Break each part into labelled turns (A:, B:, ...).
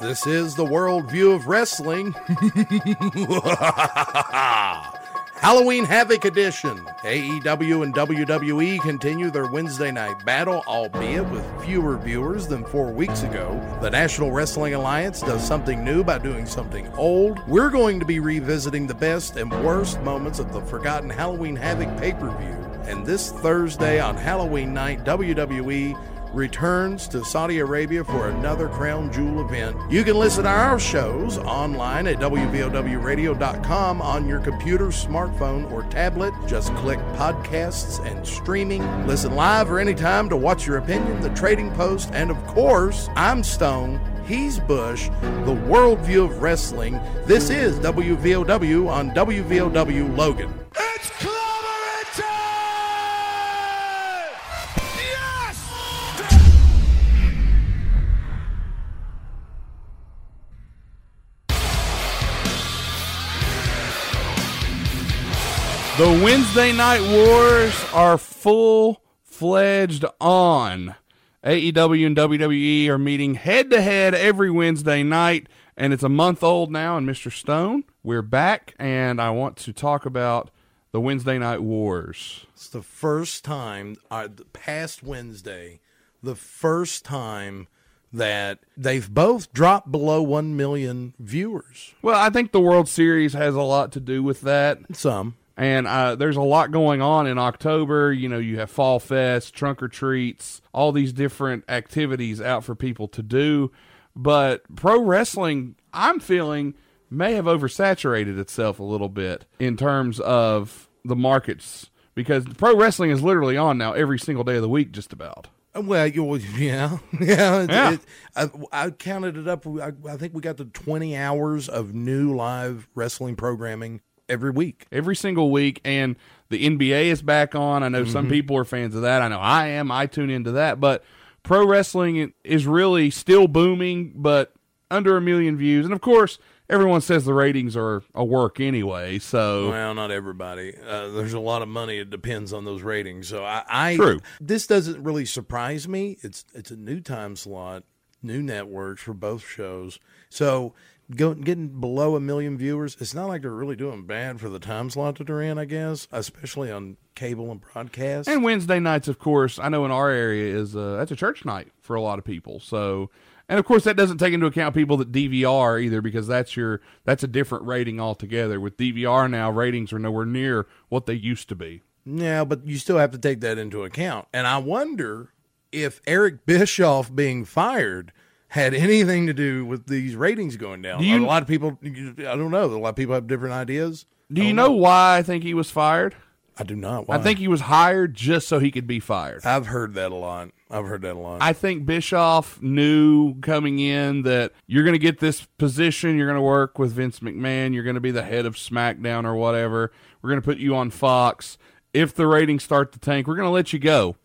A: This is the world view of wrestling. Halloween Havoc Edition. AEW and WWE continue their Wednesday night battle, albeit with fewer viewers than four weeks ago. The National Wrestling Alliance does something new by doing something old. We're going to be revisiting the best and worst moments of the forgotten Halloween Havoc pay per view. And this Thursday on Halloween night, WWE returns to Saudi Arabia for another Crown Jewel event. You can listen to our shows online at WVOWradio.com on your computer, smartphone, or tablet. Just click podcasts and streaming. Listen live or anytime to watch your opinion, the trading post, and of course, I'm Stone. He's Bush, the worldview of wrestling. This is WVOW on WVOW Logan.
B: The Wednesday Night Wars are full fledged on. AEW and WWE are meeting head to head every Wednesday night, and it's a month old now. And Mr. Stone, we're back, and I want to talk about the Wednesday Night Wars.
A: It's the first time, uh, past Wednesday, the first time that they've both dropped below 1 million viewers.
B: Well, I think the World Series has a lot to do with that.
A: Some.
B: And uh, there's a lot going on in October. You know, you have Fall Fest, Trunk or Treats, all these different activities out for people to do. But pro wrestling, I'm feeling, may have oversaturated itself a little bit in terms of the markets because pro wrestling is literally on now every single day of the week, just about.
A: Well, you, yeah, yeah. It,
B: Yeah.
A: It, I, I counted it up. I, I think we got to 20 hours of new live wrestling programming every week.
B: every single week and the NBA is back on. I know some
A: Mm-hmm.
B: people are fans of that. I know I am. I tune into that, but pro wrestling is really still booming, but under a million views. And of course, everyone says the ratings are a work anyway. So
A: Well, not everybody. Uh, there's a lot of money. It depends on those ratings. So I, I
B: True.
A: This doesn't really surprise me. It's it's a new time slot, new networks for both shows. So go, getting below a million viewers, it's not like they're really doing bad for the time slot that they're in. I guess, especially on cable and broadcast.
B: and Wednesday nights, of course, I know in our area is uh, that's a church night for a lot of people. So. And of course, that doesn't take into account people that DVR either, because that's your that's a different rating altogether. With DVR now, ratings are nowhere near what they used to be.
A: Yeah, but you still have to take that into account. And I wonder if Eric Bischoff being fired had anything to do with these ratings going down.
B: Do you-
A: a lot of people, I don't know. A lot of people have different ideas.
B: Do you know why I think he was fired?
A: I do not. Why?
B: I think he was hired just so he could be fired.
A: I've heard that a lot. I've heard that a lot.
B: I think Bischoff knew coming in that you're going to get this position. You're going to work with Vince McMahon. You're going to be the head of SmackDown or whatever. We're going to put you on Fox. If the ratings start to tank, we're going to let you go.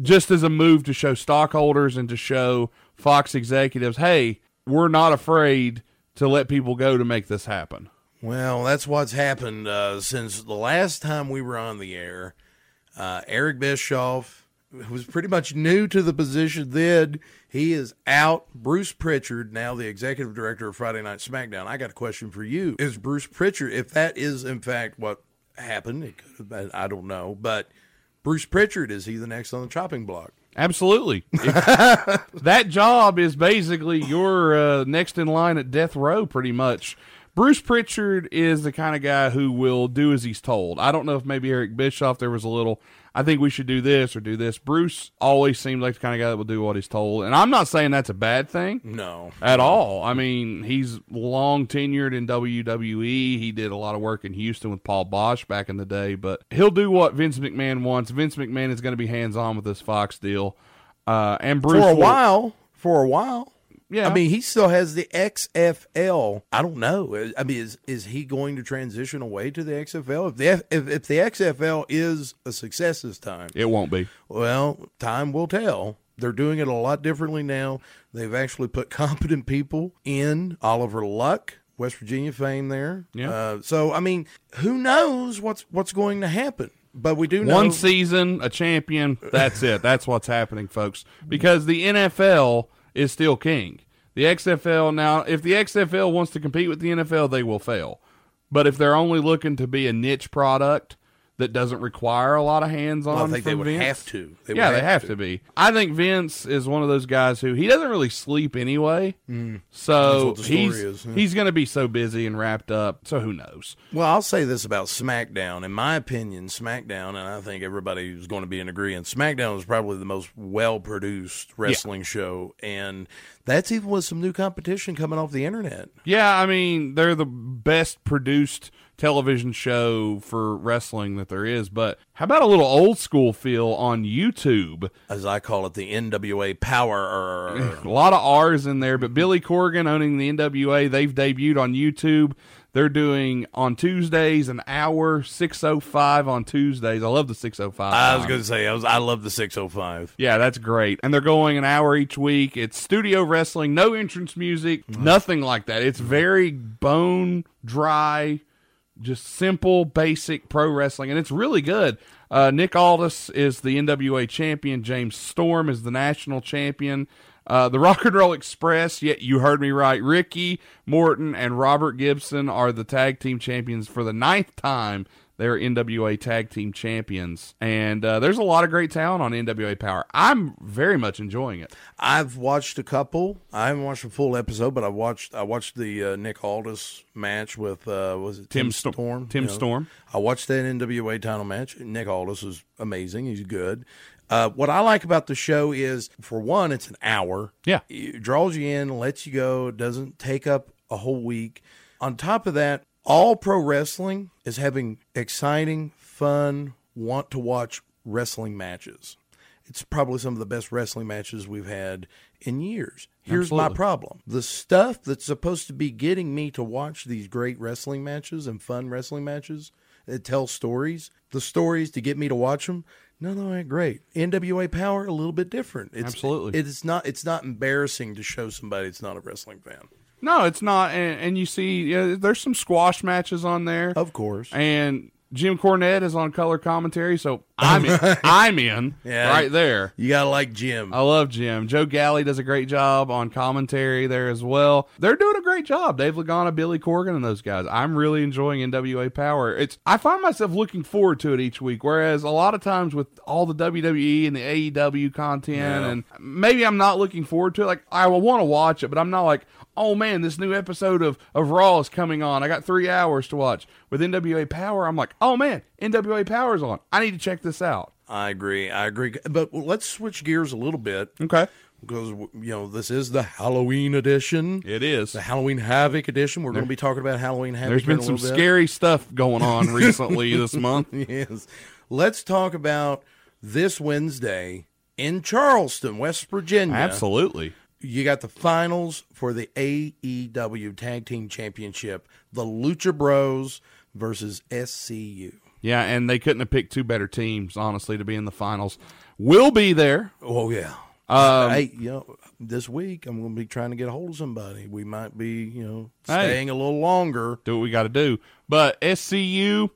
B: Just as a move to show stockholders and to show Fox executives, hey, we're not afraid to let people go to make this happen.
A: well, that's what's happened uh, since the last time we were on the air. Uh, Eric Bischoff was pretty much new to the position then. He is out. Bruce Pritchard, now the executive director of Friday Night SmackDown. I got a question for you. Is Bruce Pritchard, if that is in fact what happened, it could have been, I don't know, but Bruce Pritchard, is he the next on the chopping block?
B: Absolutely. That job is basically your uh, next in line at death row, pretty much. Bruce Pritchard is the kind of guy who will do as he's told. I don't know if maybe Eric Bischoff there was a little. I think we should do this or do this. Bruce always seemed like the kind of guy that will do what he's told, and I'm not saying that's a bad thing
A: No.
B: at all. I mean, he's long tenured in WWE. He did a lot of work in Houston with Paul Boesch back in the day, but he'll do what Vince McMahon wants. Vince McMahon is going to be hands on with this Fox deal. Uh, and Bruce
A: for a
B: will-
A: while. For a while.
B: Yeah.
A: I mean, he still has the XFL. I don't know. I mean, is is he going to transition away to the XFL? If the F, if, if the XFL is a success this time,
B: it won't be.
A: well, time will tell. They're doing it a lot differently now. They've actually put competent people in. Oliver Luck, West Virginia fame there.
B: Yeah.
A: Uh, so I mean, who knows what's what's going to happen? But we do know
B: One season, a champion. That's it. That's what's happening, folks. Because the NFL is still king. The XFL now, if the XFL wants to compete with the NFL, they will fail. But if they're only looking to be a niche product that doesn't require a lot of hands-on,
A: Well, I think they would
B: Vince,
A: have to. They would
B: yeah, they have to. be. I think Vince is one of those guys who he doesn't really sleep anyway. So
A: Mm. That's what the story
B: he's
A: is, yeah.
B: he's going to be so busy and wrapped up. So who knows?
A: Well, I'll say this about SmackDown. In my opinion, SmackDown, and I think everybody is going to be in agreement, SmackDown is probably the most well produced wrestling show. And that's even with some new competition coming off the internet.
B: Yeah, I mean they're the best produced television show for wrestling that there is. But how about a little old school feel on YouTube?
A: As I call it, the NWA Powerrr.
B: A lot of R's in there, but Billy Corgan owning the NWA, they've debuted on YouTube. They're doing on Tuesdays an hour, six oh five on Tuesdays. I love the six oh five.
A: I was going to say, I, was, I love the 605.
B: Yeah, that's great. And they're going an hour each week. It's studio wrestling, no entrance music, mm-hmm. nothing like that. It's very bone dry, just simple, basic pro wrestling, and it's really good. Uh, Nick Aldis is the NWA champion. James Storm is the national champion. Uh, the Rock and Roll Express, yet you heard me right. Ricky Morton and Robert Gibson are the tag team champions for the ninth time. They're NWA tag team champions, and uh, there's a lot of great talent on NWA Powerrr. I'm very much enjoying it.
A: I've watched a couple. I haven't watched a full episode, but I watched I watched the uh, Nick Aldis match with uh, was it Tim,
B: Tim Sto-
A: Storm?
B: Tim
A: You know,
B: Storm.
A: I watched that NWA title match. Nick Aldis is amazing. He's good. Uh, what I like about the show is, for one, it's an hour.
B: Yeah.
A: It draws you in, lets you go. Doesn't take up a whole week. On top of that, all pro wrestling is having exciting, fun, want to watch wrestling matches. It's probably some of the best wrestling matches we've had in years. Here's my problem the stuff that's supposed to be getting me to watch these great wrestling matches and fun wrestling matches that tell stories, the stories to get me to watch them. No, no, ain't great. NWA Powerrr a little bit different. It's,
B: Absolutely.
A: it's not. It's not embarrassing to show somebody that's not a wrestling fan.
B: No, it's not. And, and you see, yeah, there's some squash matches on there,
A: Of course,
B: and Jim Cornette is on color commentary, so I'm in, I'm in
A: Yeah.
B: right there.
A: you gotta like Jim.
B: I love Jim. Joe Galli does a great job on commentary there as well. They're doing a great job. Dave Lagana, Billy Corgan, and those guys. I'm really enjoying NWA Powerrr. It's I find myself looking forward to it each week. Whereas a lot of times with all the WWE and the AEW content,
A: Yeah.
B: and maybe I'm not looking forward to it. Like I will want to watch it, but I'm not like, oh man, this new episode of of Raw is coming on. I got three hours to watch. With NWA Powerrr, I'm like, oh man, NWA Powerrr's on. I need to check this out.
A: I agree. I agree. But let's switch gears a little bit
B: Okay,
A: because you know this is the Halloween edition.
B: it is.
A: The Halloween Havoc edition. We're going to be talking about Halloween Havoc.
B: There's been some
A: bit.
B: scary stuff going on recently this month.
A: yes. Let's talk about this Wednesday in Charleston, West Virginia.
B: Absolutely.
A: You got the finals for the AEW Tag Team Championship, the Lucha Bros versus SCU.
B: Yeah, and they couldn't have picked two better teams, honestly, to be in the finals. We'll be there.
A: Oh yeah.
B: Um,
A: hey, you know, this week I'm going to be trying to get a hold of somebody. We might be, you know,
B: Hey.
A: staying a little longer.
B: do what we got to do. But SCU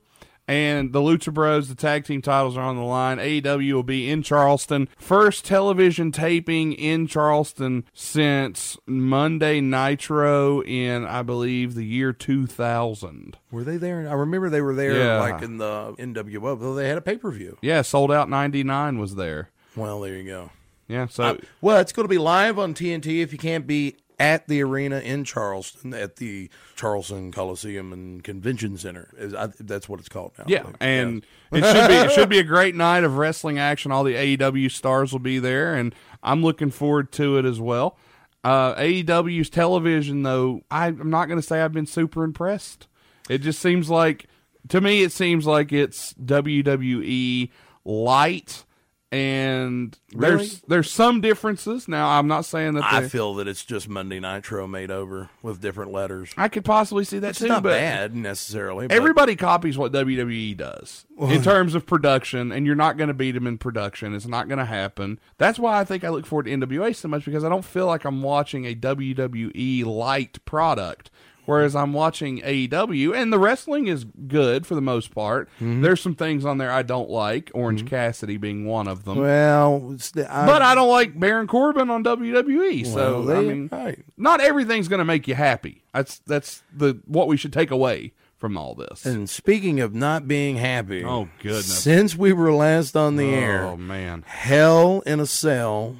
B: and the Lucha Bros, the tag team titles are on the line. AEW will be in Charleston. First television taping in Charleston since Monday Nitro in, I believe, the year 2000.
A: Were they there? I remember they were there,
B: Yeah.
A: like in the NWO. Though they had a pay per view.
B: Yeah, sold out 99 was there.
A: Well, there you go.
B: Yeah, so
A: Well, it's going to be live on TNT if you can't be at the arena in Charleston at the Charleston Coliseum and Convention Center. Is I, that's what it's called now.
B: Yeah, and it should be it should be a great night of wrestling action. All the AEW stars will be there, and I'm looking forward to it as well. Uh, AEW's television, though, I, I'm not going to say I've been super impressed. It just seems like, to me, it seems like it's WWE light, and
A: Really?
B: there's there's some differences. Now, I'm not saying that
A: I feel that it's just Monday Nitro made over with different letters.
B: I could possibly see that
A: It's
B: too,
A: not
B: but
A: bad necessarily. but-
B: Everybody copies what WWE does in terms of production, and you're not going to beat them in production. It's not going to happen. That's why I think I look forward to NWA so much because I don't feel like I'm watching a WWE light product Whereas I'm watching AEW, and the wrestling is good for the most part.
A: Mm-hmm.
B: There's some things on there I don't like, Orange Cassidy being one of them.
A: Well, the- I,
B: but I don't like Baron Corbin on WWE. so
A: Well,
B: I mean,
A: right.
B: not everything's going to make you happy. That's that's the what we should take away from all this.
A: And speaking of not being happy,
B: Oh, goodness.
A: Since we were last on the
B: oh
A: air,
B: man,
A: Hell in a Cell,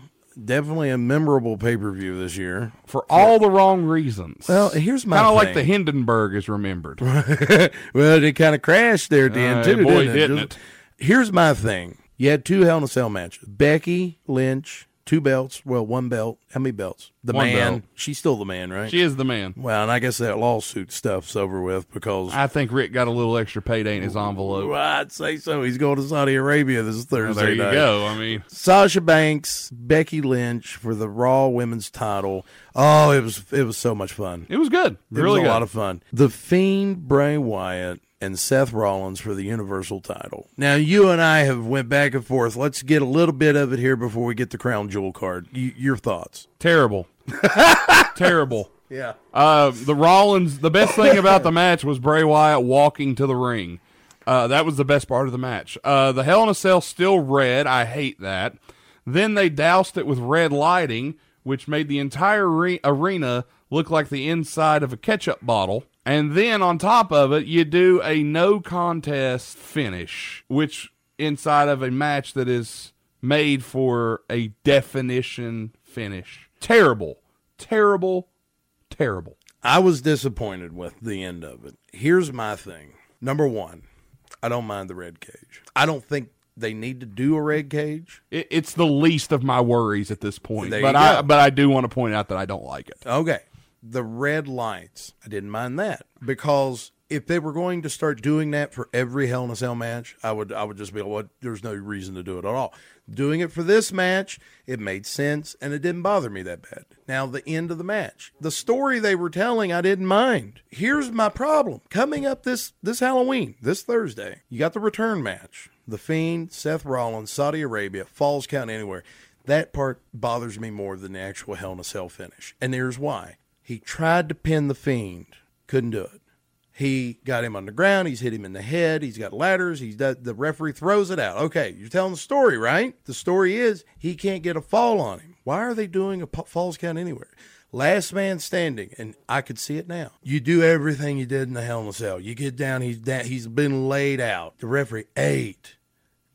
A: definitely a memorable pay per view this year.
B: for all the wrong reasons.
A: Well, here's my
B: kind of like the. Hindenburg is remembered.
A: well, it kind of crashed there at the end
B: Uh,
A: too,
B: boy,
A: didn't,
B: didn't
A: Just-
B: it.
A: Here's my thing: you had two Hell in a Cell matches. Becky Lynch, two belts. Well, one belt. How many belts? The
B: One
A: man.
B: belt.
A: She's still the man, right?
B: She is the man.
A: well, and I guess that lawsuit stuff's over with because
B: I think Ric got a little extra payday in his envelope.
A: Well, I'd say so. He's going to Saudi Arabia this Thursday.
B: there you
A: night.
B: go. I mean,
A: Sasha Banks, Becky Lynch for the Raw Women's Title. Oh, it was it was so much fun.
B: it was good.
A: It
B: really
A: was a
B: good.
A: lot of fun. The Fiend, Bray Wyatt, and Seth Rollins for the Universal Title. Now, you and I have went back and forth. Let's get a little bit of it here before we get the crown jewel card. Y- your thoughts?
B: Terrible. Terrible.
A: Yeah.
B: Uh, the Rollins. The best thing about the match was Bray Wyatt walking to the ring. Uh, that was the best part of the match. Uh, the Hell in a Cell still red. I hate that. Then they doused it with red lighting, which made the entire re- arena look like the inside of a ketchup bottle. And then on top of it, you do a no contest finish, which inside of a match that is made for a definition finish. Terrible, terrible, terrible.
A: I was disappointed with the end of it. Here's my thing. Number one, I don't mind the red cage. I don't think they need to do a red cage.
B: It, it's the least of my worries at this point.
A: There
B: but I
A: go.
B: but I do want to point out that I don't like it.
A: Okay. The red lights. I didn't mind that because if they were going to start doing that for every Hell in a Cell match, I would I would just be like, well, there's no reason to do it at all. Doing it for this match, it made sense and it didn't bother me that bad. Now the end of the match. The story they were telling, I didn't mind. Here's my problem. Coming up this this Halloween, this Thursday, you got the return match. The Fiend, Seth Rollins, Saudi Arabia, Falls Count Anywhere. That part bothers me more than the actual Hell in a Cell finish. And here's why. He tried to pin the Fiend, couldn't do it. He got him on the ground. He's hit him in the head. He's got ladders. He's done, the referee throws it out. Okay, you're telling the story, right? The story is he can't get a fall on him. Why are they doing a falls count anywhere? Last man standing, and I could see it now. You do everything you did in the Hell in a Cell. You get down. He's down. He's been laid out. The referee eight,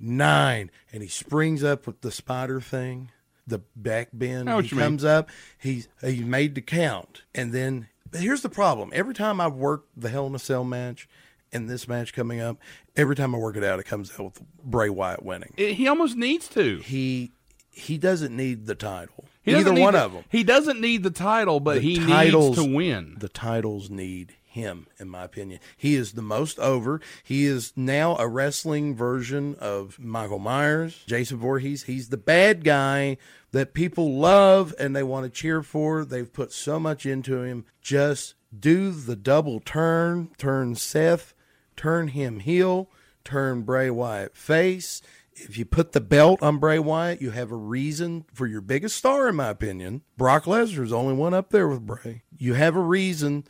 A: nine, and he springs up with the spider thing, the back bend. He
B: you mean.
A: comes up. He's he made the count, and then here's the problem. Every time I've worked the Hell in a Cell match and this match coming up, every time I work it out, it comes out with Bray Wyatt winning.
B: It- he almost needs to.
A: He he doesn't need the title.
B: He
A: Either one
B: the-
A: of them.
B: He doesn't need the title, but
A: The
B: he
A: titles-
B: needs to win.
A: The titles need him, in my opinion. He is the most over. He is now a wrestling version of Michael Myers, Jason Voorhees. He's the bad guy that people love and they want to cheer for. They've put so much into him. Just do the double turn, turn Seth, turn him heel, turn Bray Wyatt face. If you put the belt on Bray Wyatt, you have a reason for your biggest star, in my opinion. Brock Lesnar's the only one up there with Bray. You have a reason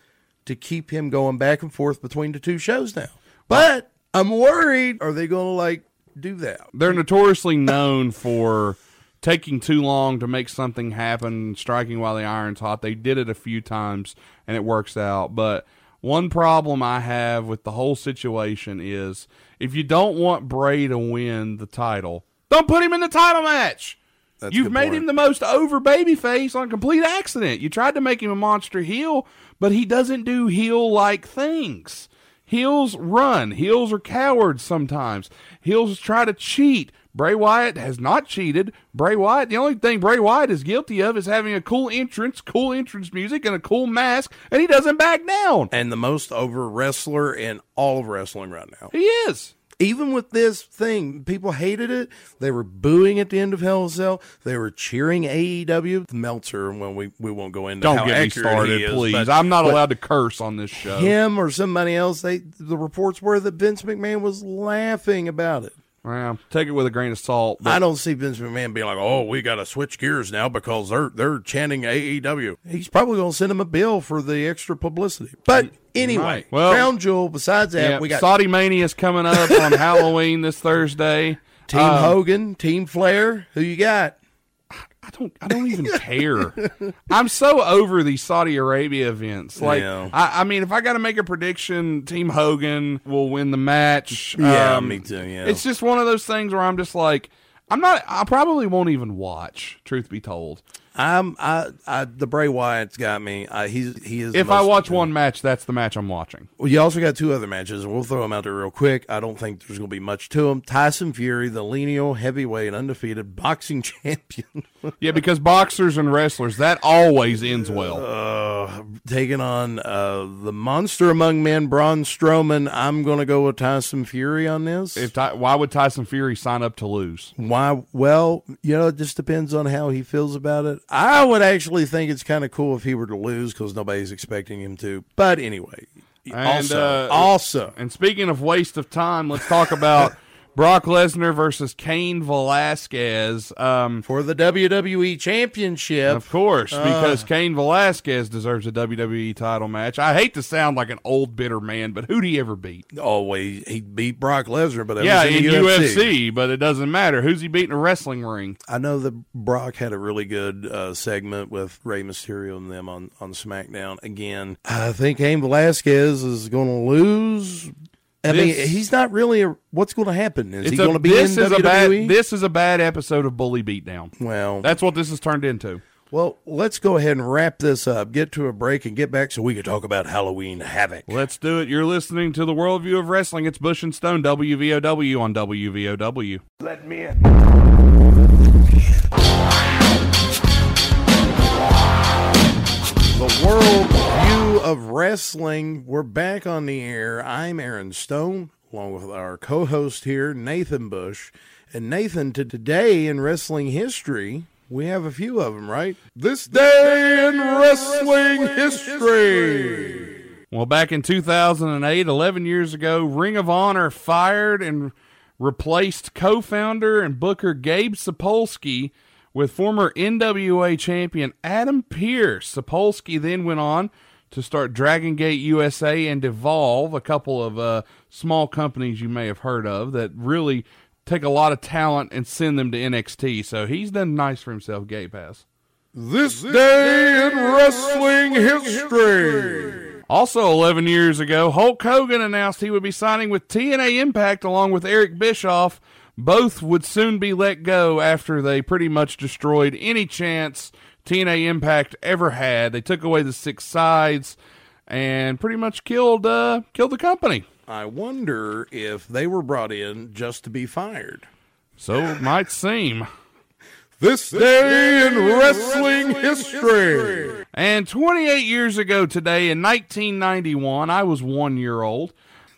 A: to keep him going back and forth between the two shows now. But I'm worried, are they going to like do that?
B: They're notoriously known for taking too long to make something happen, striking while the iron's hot. They did it a few times and it works out. But one problem I have with the whole situation is if you don't want Bray to win the title, don't put him in the title match.
A: That's
B: You've made
A: point.
B: him the most over babyface on complete accident. You tried to make him a monster heel, but he doesn't do heel like things. Heels run. Heels are cowards sometimes. Heels try to cheat. Bray Wyatt has not cheated. Bray Wyatt, the only thing Bray Wyatt is guilty of is having a cool entrance, cool entrance music, and a cool mask, and he doesn't back down.
A: And the most over wrestler in all of wrestling right now.
B: He is.
A: Even with this thing, people hated it. They were booing at the end of Hell in Cell. They were cheering AEW. Meltzer, when we, we won't go into
B: Don't
A: how
B: get me started,
A: is,
B: please.
A: but-
B: I'm not allowed to curse on this show.
A: him or somebody else. They the reports were that Vince McMahon was laughing about it.
B: Well, take it with a grain of salt.
A: I don't see Vince McMahon being like, "Oh, we got to switch gears now because they're they're chanting AEW." He's probably going to send him a bill for the extra publicity. But anyway,
B: might. Well-
A: Crown Jewel. Besides that,
B: yeah,
A: we got
B: Saudi Mania is coming up on Halloween this Thursday.
A: Team
B: Um,
A: Hogan, Team Flair. Who you got?
B: I don't. I don't even care. I'm so over these Saudi Arabia events. Like,
A: Yeah.
B: I, I mean, if I got to make a prediction, Team Hogan will win the match.
A: Yeah,
B: Um,
A: me too. Yeah,
B: It's just one of those things where I'm just like, I'm not. I probably won't even watch. Truth be told,
A: I'm I, I the Bray Wyatt's got me. I, he's he is.
B: if I watch one match, that's the match I'm watching.
A: Well, you also got two other matches, and we'll throw them out there real quick. I don't think there's going to be much to them. Tyson Fury, the lineal heavyweight undefeated boxing champion,
B: Yeah, because boxers and wrestlers that always ends well.
A: uh, taking on uh, the monster among men, Braun Strowman. I'm going to go with Tyson Fury on this.
B: If Ty, why would Tyson Fury sign up to lose?
A: Why? Well, you know, it just depends on how he feels about it. I would actually think it's kind of cool if he were to lose because nobody's expecting him to. But anyway,
B: And,
A: also,
B: uh,
A: also,
B: And speaking of waste of time, let's talk about Brock Lesnar versus Cain Velasquez. Um,
A: for the WWE Championship,
B: of course,
A: Uh.
B: because Cain Velasquez deserves a WWE title match. I hate to sound like an old bitter man, but who'd he ever beat?
A: always he he beat Brock Lesnar, but it
B: yeah,
A: was
B: in
A: in,
B: UFC.
A: UFC.
B: but it doesn't matter. Who's he beat in a wrestling ring?
A: I know that Brock had a really good uh, segment with Rey Mysterio and them on, on SmackDown. Again, I think Cain Velasquez is going to lose. I mean, he's not really. A, what's going to happen? Is he going to be
B: this
A: in
B: is a bad this is a bad episode of Bully Beatdown.
A: well,
B: That's what this has turned into.
A: well, let's go ahead and wrap this up. Get to a break and get back so we can talk about Halloween Havoc.
B: Let's do it. You're listening to the Worldview of Wrestling. It's Bush and Stone, WVOW on WVOW.
C: Let me in.
A: World View of Wrestling. We're back on the air. I'm Aaron Stone, along with our co host here, Nathan Bush. And Nathan, to today in wrestling history, we have a few of them, right? This day in wrestling history.
B: Well, back in 2008, 11 years ago, Ring of Honor fired and replaced co founder and booker Gabe Sapolsky with former NWA champion Adam Pearce. Sapolsky then went on to start Dragon Gate USA and Evolve, a couple of uh, small companies you may have heard of that really take a lot of talent and send them to NXT. So he's done nice for himself, Gabe has.
A: This day in wrestling history.
B: Also, 11 years ago, Hulk Hogan announced he would be signing with TNA Impact along with Eric Bischoff. Both would soon be let go after they pretty much destroyed any chance TNA Impact ever had. They took away the six sides and pretty much killed uh, killed the company.
A: I wonder if they were brought in just to be fired.
B: So it might seem.
A: This day in wrestling history.
B: And 28 years ago today, in 1991, I was one year old.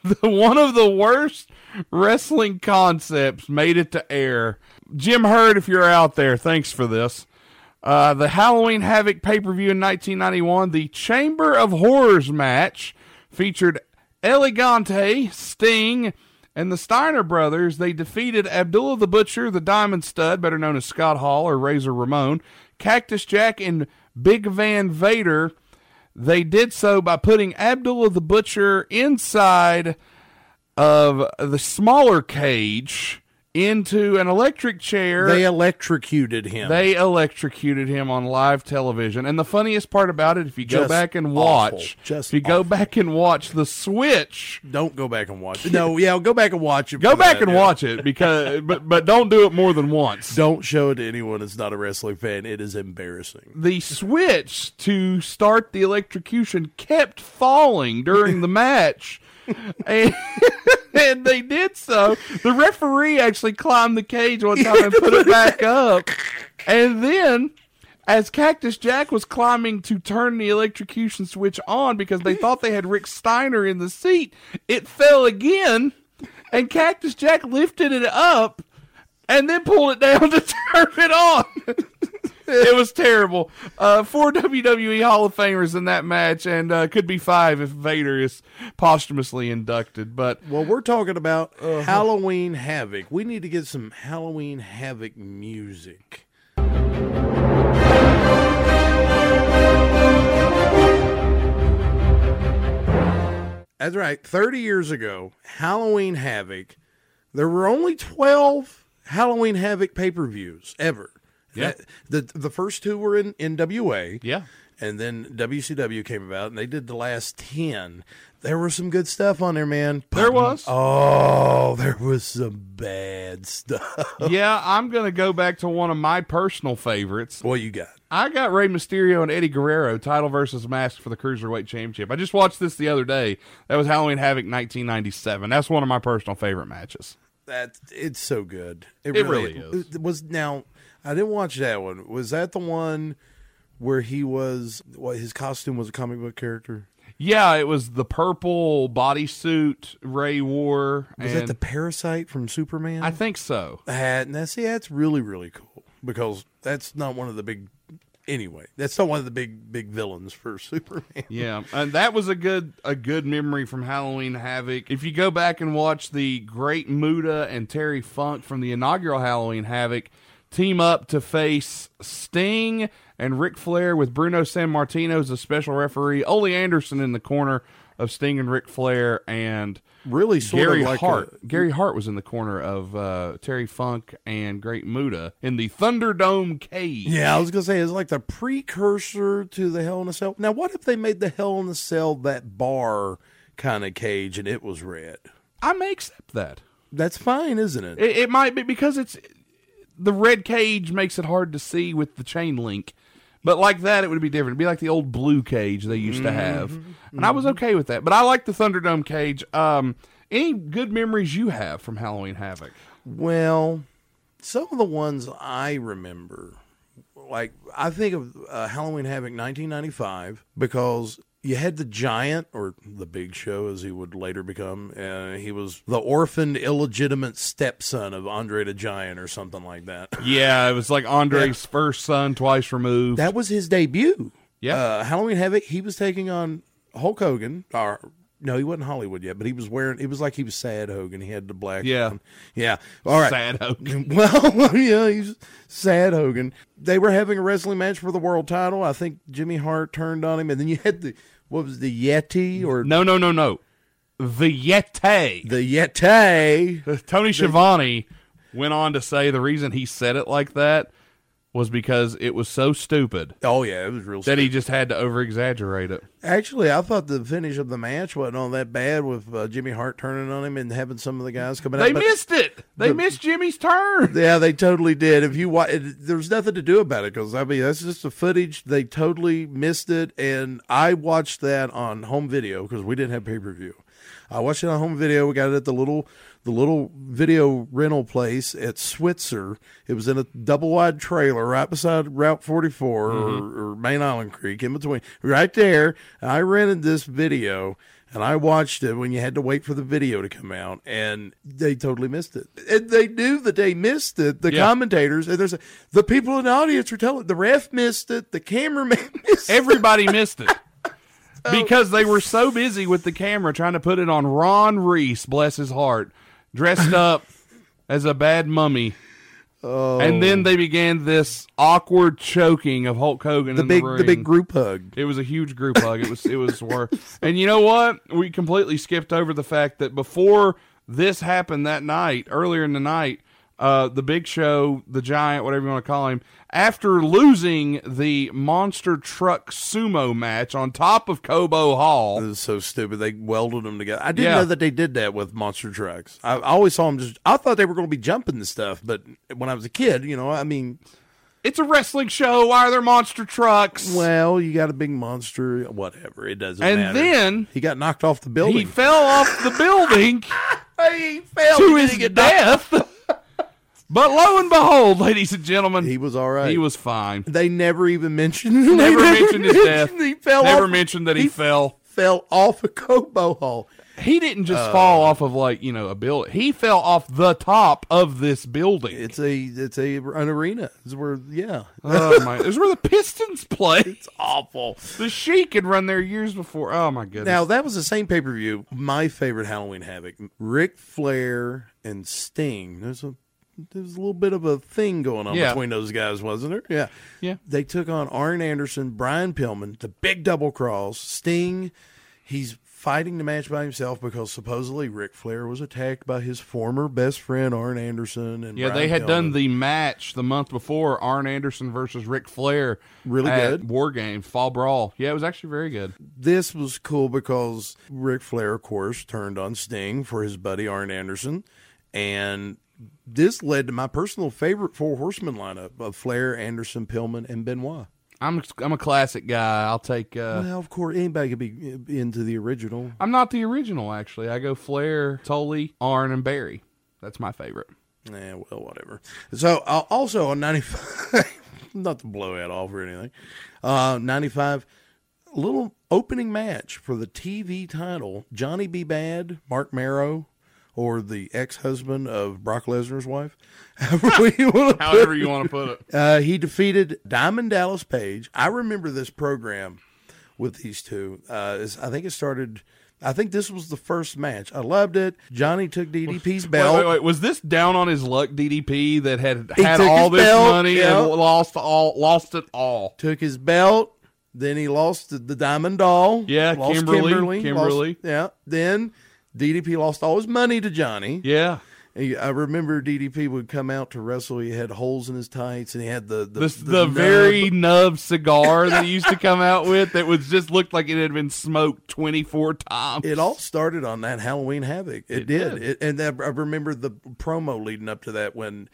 B: The, one of the worst wrestling concepts made it to air. Jim Herd, if you're out there, thanks for this. Uh, the Halloween Havoc pay per view in 1991, the Chamber of Horrors match featured El Gigante, Sting, and the Steiner brothers. They defeated Abdullah the Butcher, the Diamond Studd, better known as Scott Hall or Razor Ramon, Cactus Jack, and Big Van Vader. They did so by putting Abdullah the Butcher inside of the smaller cage into an electric chair.
A: They electrocuted him.
B: They electrocuted him on live television. And the funniest part about it, if you go
A: Just
B: back and
A: awful.
B: watch,
A: Just
B: if you go back and watch the switch,
A: Don't go back and watch it. No, yeah, go back and watch it.
B: go back
A: that,
B: and
A: yeah.
B: watch it because, but but don't do it more than once.
A: Don't show it to anyone that's not a wrestling fan. It is embarrassing.
B: The switch to start the electrocution kept falling during the match. And, and they did so. The referee actually climbed the cage one time and put it back up. And then, as Cactus Jack was climbing to turn the electrocution switch on because they thought they had Rick Steiner in the seat, it fell again. And Cactus Jack lifted it up and then pulled it down to turn it on. It was terrible. Uh, four WWE Hall of Famers in that match, and uh, could be five if Vader is posthumously inducted. But
A: Well, we're talking about Halloween Havoc. We need to get some Halloween Havoc music. That's right. 30 years ago, Halloween Havoc, there were only 12 Halloween Havoc pay per views ever.
B: Yeah.
A: That- The, the first two were in NWA.
B: yeah,
A: And then WCW came about and they did the last 10. There was some good stuff on there, man.
B: There was.
A: Oh, there was some bad stuff.
B: yeah, I'm gonna go back to one of my personal favorites.
A: What you got?
B: I got Rey Mysterio and Eddie Guerrero title versus mask for the Cruiserweight Championship. I just watched this the other day. That was Halloween Havoc 1997. That's one of my personal favorite matches.
A: That it's so good. It,
B: It really is.
A: Was now. I didn't watch that one. Was that the one where he was? What his costume was a comic book character?
B: Yeah, it was the purple bodysuit Rey wore.
A: Was that the parasite from Superman?
B: I think so.
A: that see that's really really cool because that's not one of the big. Anyway, that's not one of the big big villains for Superman.
B: Yeah, and that was a good a good memory from Halloween Havoc. If you go back and watch the Great Muta and Terry Funk from the inaugural Halloween Havoc team up to face Sting and Ric Flair with Bruno Sammartino as a special referee, Ole Anderson in the corner of Sting and Ric Flair, and
A: Really, sort
B: Gary
A: of like
B: Hart.
A: a-
B: Gary Hart was in the corner of uh, Terry Funk and Great Muta in the Thunderdome cage.
A: Yeah, I was gonna say it's like the precursor to the Hell in a Cell. Now, what if they made the Hell in a Cell that bar kind of cage and it was red?
B: I may accept that.
A: That's fine, isn't it?
B: It, it might be because it's the red cage makes it hard to see with the chain link. But like that, it would be different. It'd be like the old blue cage they used to have, and I was okay with that. But I like the Thunderdome cage. Um, any good memories you have from Halloween Havoc?
A: Well, some of the ones I remember, like I think of uh, Halloween Havoc 1995 because you had the giant or the Big Show as he would later become. Uh, he was the orphaned, illegitimate stepson of Andre the Giant or something like that.
B: Yeah, it was like Andre's first son, twice removed.
A: That was his debut.
B: Yeah.
A: Uh, Halloween Havoc, he was taking on Hulk Hogan. Or, no, he wasn't Hollywood yet, but he was wearing, it was like he was Sad Hogan. He had the black.
B: Yeah.
A: on. Yeah. All right.
B: Sad Hogan.
A: Well, yeah, he's Sad Hogan. They were having a wrestling match for the world title. I think Jimmy Hart turned on him. And then you had the, what was the Yeti or
B: No, no, no, no. The Yeti.
A: the Yeti?
B: Tony Schiavone went on to say the reason he said it like that was because it was so stupid
A: Oh, yeah, it was real stupid.
B: that he just had to over exaggerate it.
A: Actually, I thought the finish of the match wasn't all that bad with uh, Jimmy Hart turning on him and having some of the guys coming out.
B: They missed it. They missed Jimmy's turn.
A: Yeah, they totally did. If you watch, there's nothing to do about it because I mean that's just the footage. They totally missed it, and I watched that on home video because we didn't have pay per view. I watched it on home video. We got it at the little the little video rental place at Switzer. It was in a double wide trailer right beside Route 44 or, mm-hmm. or Main Island Creek in between, right there. I rented this video and I watched it when you had to wait for the video to come out, and they totally missed it. And they knew that they missed it. The
B: Yeah.
A: commentators and there's a, the people in the audience were telling the ref missed it, the cameraman missed it.
B: Everybody missed it. Oh. Because they were so busy with the camera trying to put it on Ron Reis, bless his heart, dressed up as a bad mummy. And then oh. they began this awkward choking of Hulk Hogan
A: The
B: in
A: big
B: the,
A: the big group hug.
B: It was a huge group hug. It was it was worth. And you know what? We completely skipped over the fact that before this happened that night, earlier in the night, uh, the Big Show, the Giant, whatever you want to call him, after losing the monster truck sumo match on top of Cobo Hall,
A: It was so stupid. They welded them together. I didn't
B: Yeah.
A: know that they did that with monster trucks. I, I always saw them just. I thought they were going to be jumping the stuff, but when I was a kid, you know, I mean,
B: it's a wrestling show. Why are there monster trucks?
A: well, you got a big monster, whatever. It doesn't
B: and
A: matter.
B: then
A: he got knocked off the building.
B: he fell off the building
A: he fell
B: to his death. But lo and behold, ladies and gentlemen,
A: He was all right.
B: he was fine.
A: They never even mentioned.
B: Never
A: they
B: mentioned his death.
A: He fell.
B: Never
A: off,
B: mentioned that he,
A: he
B: fell.
A: fell off a Cobo Hall.
B: he didn't just fall off of like you know a building. He fell off the top of this building.
A: It's a it's a an arena. It's where yeah.
B: oh my! It's where the Pistons play.
A: It's awful.
B: The Sheik had run there years before. Oh my goodness!
A: Now that was the same pay per view. My favorite Halloween Havoc: Ric Flair and Sting. There's a there's a little bit of a thing going on
B: Yeah.
A: between those guys, wasn't there? Yeah,
B: Yeah.
A: They took on Arn Anderson, Brian Pillman, the big double cross. Sting, he's fighting the match by himself because supposedly Ric Flair was attacked by his former best friend Arn Anderson. And
B: yeah,
A: Brian
B: they had done the match the month before Arn Anderson versus Ric Flair.
A: Really
B: at
A: good.
B: War Games Fall Brawl. Yeah, it was actually very good.
A: this was cool because Ric Flair, of course, turned on Sting for his buddy Arn Anderson, and this led to my personal favorite four horsemen lineup of Flair, Anderson, Pillman, and Benoit.
B: I'm I'm a classic guy. I'll take. Uh,
A: well, of course, anybody could be into the original.
B: I'm not the original actually. I go Flair, Tully, Arn, and Barry. That's my favorite.
A: Yeah, well, whatever. So, uh, also on 95, not to blow it off or anything, uh, 95, little opening match for the TV title Johnny B. Bad, Marc Mero, or the ex husband of Brock Lesnar's wife. However you want to
B: However you want to put it.
A: uh, he defeated Diamond Dallas Page. I remember this program with these two. Uh, I think it started. I think this was the first match. I loved it. Johnny took DDP's belt.
B: wait, wait. Was this down on his luck DDP that had
A: He
B: had all this
A: belt,
B: money
A: yeah.
B: and lost all lost it all?
A: took his belt. Then he lost the, the diamond doll.
B: Yeah,
A: lost
B: Kimberly,
A: lost-
B: Kimberly.
A: yeah. Then DDP lost all his money to Johnny.
B: Yeah.
A: And I remember DDP would come out to wrestle. He had holes in his tights, and he had the the,
B: This,
A: the
B: the,
A: nub.
B: very nub cigar that he used to come out with that was just looked like it had been smoked 24 times.
A: It all started on that Halloween Havoc. It,
B: It
A: did.
B: did.
A: It, and I remember the promo leading up to that when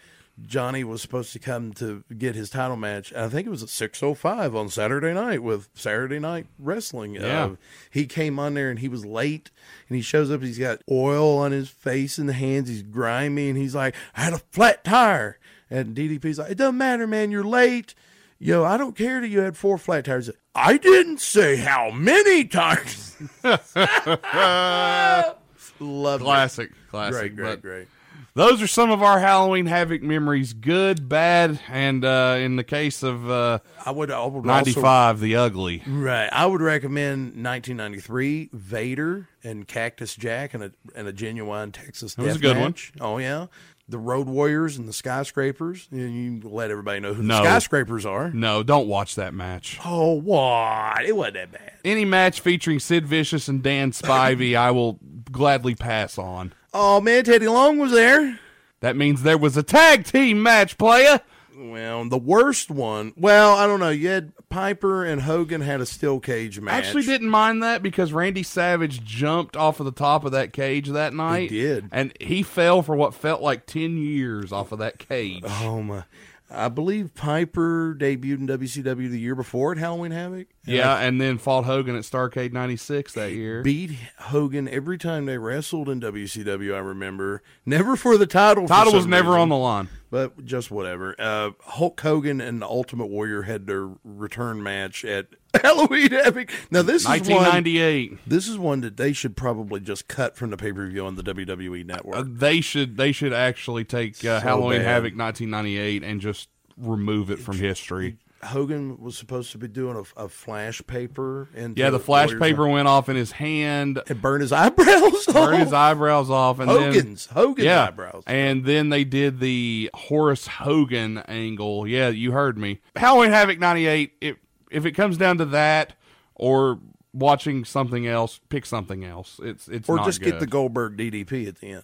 A: Johnny was supposed to come to get his title match. I think it was at 6.05 on Saturday night with Saturday Night Wrestling.
B: Yeah.
A: Uh, he came on there and he was late and he shows up. He's got oil on his face and the hands. He's grimy and he's like, I had a flat tire. And DDP's like, it doesn't matter, man. You're late. Yo, I don't care that you had four flat tires. I didn't say how many tires. Love
B: classic, classic.
A: Great, great, great.
B: Those are some of our Halloween Havoc memories good, bad, and uh, in the case of uh,
A: I would, I would also
B: 95, the ugly.
A: right. I would recommend 1993 Vader and Cactus Jack and a and a genuine Texas.
B: That was a good one.
A: Oh yeah, the Road Warriors and the Skyscrapers. You, you let everybody know who
B: No.
A: the Skyscrapers are.
B: No, don't watch that match.
A: Oh what? It wasn't that bad.
B: Any match featuring Sid Vicious and Dan Spivey, I will gladly pass on.
A: Oh man, Teddy Long was there.
B: That means there was a tag team match, player.
A: Well, the worst one. Well, I don't know. You had Piper and Hogan had a steel cage match.
B: I Actually, didn't mind that because Randy Savage jumped off of the top of that cage that night.
A: He did.
B: and he fell for what felt like ten years off of that cage.
A: Oh my! I believe Piper debuted in WCW the year before at Halloween Havoc. And
B: yeah,
A: I
B: and then fought Hogan at Starcade '96 that year.
A: beat Hogan every time they wrestled in WCW. I remember never for the title.
B: Title was never
A: reason,
B: on the line.
A: but just whatever. Uh, Hulk Hogan and the Ultimate Warrior had their return match at Halloween Havoc. Now this is one.
B: 1998.
A: This is one that they should probably just cut from the pay per view on the WWE network.
B: Uh, they should they should actually take uh, Halloween
A: bad.
B: Havoc 1998 and just remove it from history.
A: Hogan was supposed to be doing a, a flash paper, and
B: Yeah, the flash paper went off in his hand,
A: and burn his eyebrows.
B: burned his eyebrows off, and then
A: Hogan's Hogan's
B: yeah,
A: eyebrows.
B: and then they did the Horace Hogan angle. Yeah, you heard me. Halloween Havoc '98. If if it comes down to that, or watching something else, pick something else. It's it's
A: or just get the Goldberg DDP at the end,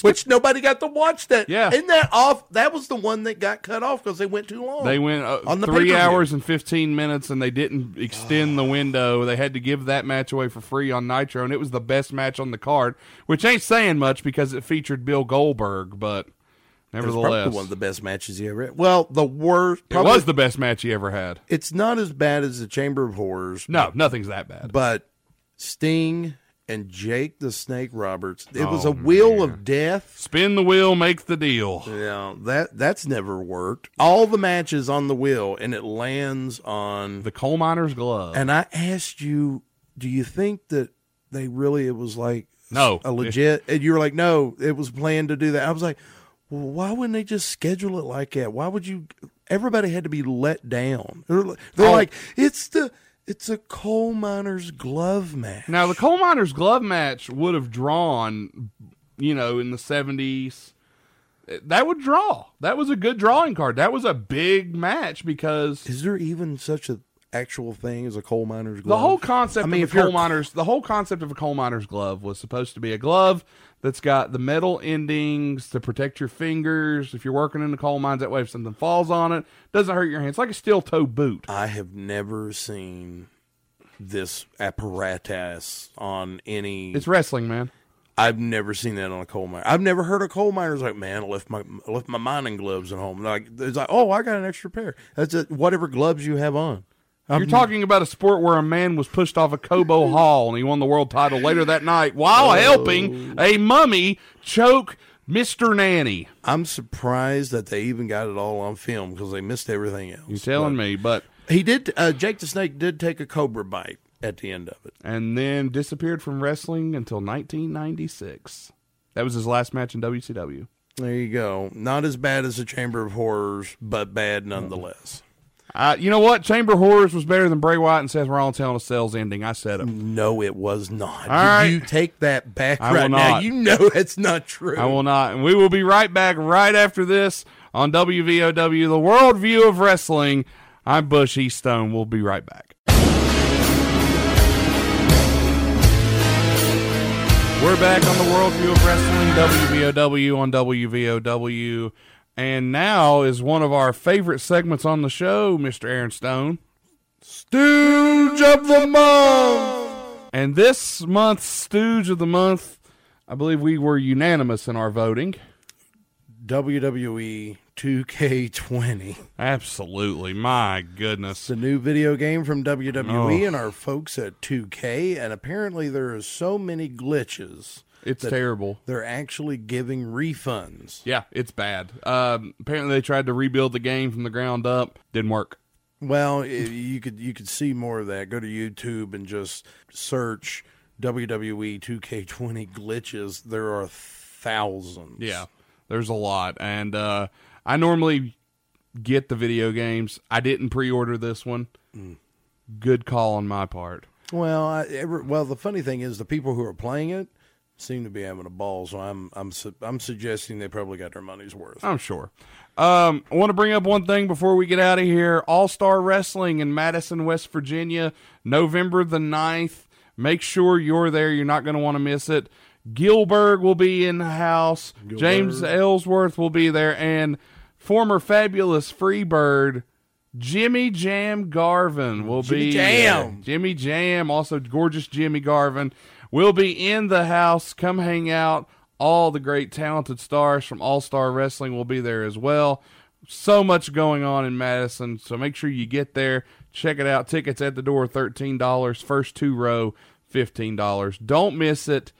A: which nobody got to watch. That
B: Yeah.
A: isn't that off? That was the one that got cut off because they went too long.
B: They went uh,
A: On the
B: three hours and 15 minutes, and they didn't extend the window. They had to give that match away for free on Nitro, and it was the best match on the card, which ain't saying much because it featured Bill Goldberg, but nevertheless,
A: probably one of the best matches he ever had. Well, the worst.
B: it was the best match he ever had.
A: It's not as bad as the Chamber of Horrors.
B: No, nothing's that bad.
A: but Sting and Jake the Snake Roberts. It was
B: Oh,
A: a wheel of death.
B: Spin the wheel, make the deal.
A: Yeah, that that's never worked. All the matches on the wheel, and it lands on.
B: The coal miner's glove.
A: And I asked you, do you think that they really? It was like
B: No.
A: a legit, and you were like, no, it was planned to do that. I was like, well, why wouldn't they just schedule it like that? Why would you? Everybody had to be let down. They're, they're
B: Oh.
A: like, it's the it's a coal miner's glove match.
B: Now the coal miners glove match would have drawn, you know, in the seventies. That would draw. That was a good drawing card. That was a big match because
A: Is there even such a actual thing is a coal miner's glove?
B: the whole concept
A: I mean,
B: of coal miners, the whole concept of a coal miner's glove was supposed to be a glove that's got the metal endings to protect your fingers. If you're working in the coal mines, that way if something falls on it, doesn't hurt your hands. It's like a steel toe boot.
A: I have never seen this apparatus on any.
B: It's wrestling, man.
A: I've never seen that on a coal miner. I've never heard a coal miner's like, man, I left my I left my mining gloves at home. Like it's like, oh, I got an extra pair. That's it. Whatever gloves you have on.
B: You're talking about a sport where a man was pushed off a Cobo Hall and he won the world title later that night while helping a mummy choke Mr. Nanny.
A: I'm surprised that they even got it all on film because they missed everything else.
B: You're telling me, but
A: He did. Uh, Jake the Snake did take a cobra bite at the end of it.
B: and then disappeared from wrestling until 1996. That was his last match in WCW.
A: There you go. Not as bad as the Chamber of Horrors, but bad nonetheless.
B: Uh, you know what? Chamber Horrors was better than Bray Wyatt and Seth Rollins Hell in a Cell's ending. I said it.
A: No, it was not.
B: right.
A: You take that back
B: I
A: right
B: will
A: now.
B: not.
A: You know it's not true.
B: I will not. And we will be right back right after this on WVOW, the world view of wrestling. I'm Bush Stone. We'll be right back. We're back on the world view of wrestling, WVOW on WVOW. And now is one of our favorite segments on the show, Mr. Aaron Stone.
A: Stooge of the month.
B: And this month's Stooge of the Month, I believe we were unanimous in our voting.
A: WWE 2K20.
B: Absolutely. My goodness.
A: It's a new video game from WWE
B: Oh.
A: and our folks at 2K. And apparently there are so many glitches.
B: It's terrible.
A: They're actually giving refunds.
B: Yeah, it's bad. Um, apparently, they tried to rebuild the game from the ground up. Didn't work.
A: Well, you could you could see more of that. Go to YouTube and just search WWE 2K20 glitches. There are thousands.
B: Yeah, there's a lot. And uh, I normally get the video games. I didn't pre order this one. Good call on my part.
A: Well, I, well, the funny thing is the people who are playing it seem to be having a ball. So I'm I'm su- I'm suggesting they probably got their money's worth.
B: I'm sure. Um, I want to bring up one thing before we get out of here. All Star Wrestling in Madison, West Virginia, November the 9th. Make sure you're there. You're not going to want to miss it. Gilbert will be in the house. James Ellsworth will be there. And former fabulous Freebird, Jimmy Jam Garvin will
A: Jimmy
B: be
A: Jam.
B: there. Jimmy Jam, also gorgeous Jimmy Garvin, will be in the house. Come hang out. All the great talented stars from All Star Wrestling will be there as well. So much going on in Madison, so make sure you get there. Check it out. Tickets at the door $13. First two row $15. Don't miss it.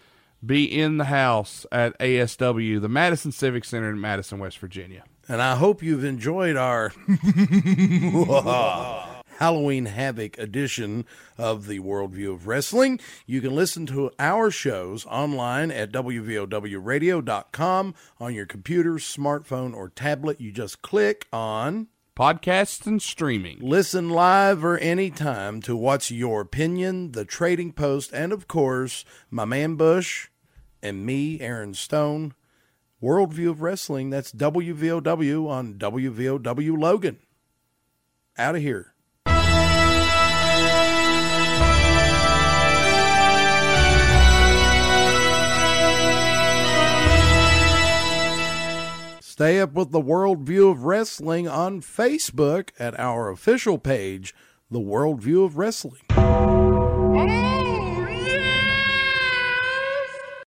B: Be in the house at ASW, the Madison Civic Center in Madison, West Virginia.
A: And I hope you've enjoyed our Halloween Havoc edition of the Worldview of Wrestling. You can listen to our shows online at WVOWradio.com on your computer, smartphone, or tablet. You just click on
B: Podcasts and streaming.
A: listen live or anytime to What's Your Opinion, The Trading Post, and of course, my man Bush and me, Aaron Stone. Worldview of Wrestling, that's WVOW on WVOW Logan. Out of here. Stay up with the Worldview of Wrestling on Facebook at our official page, The Worldview of Wrestling.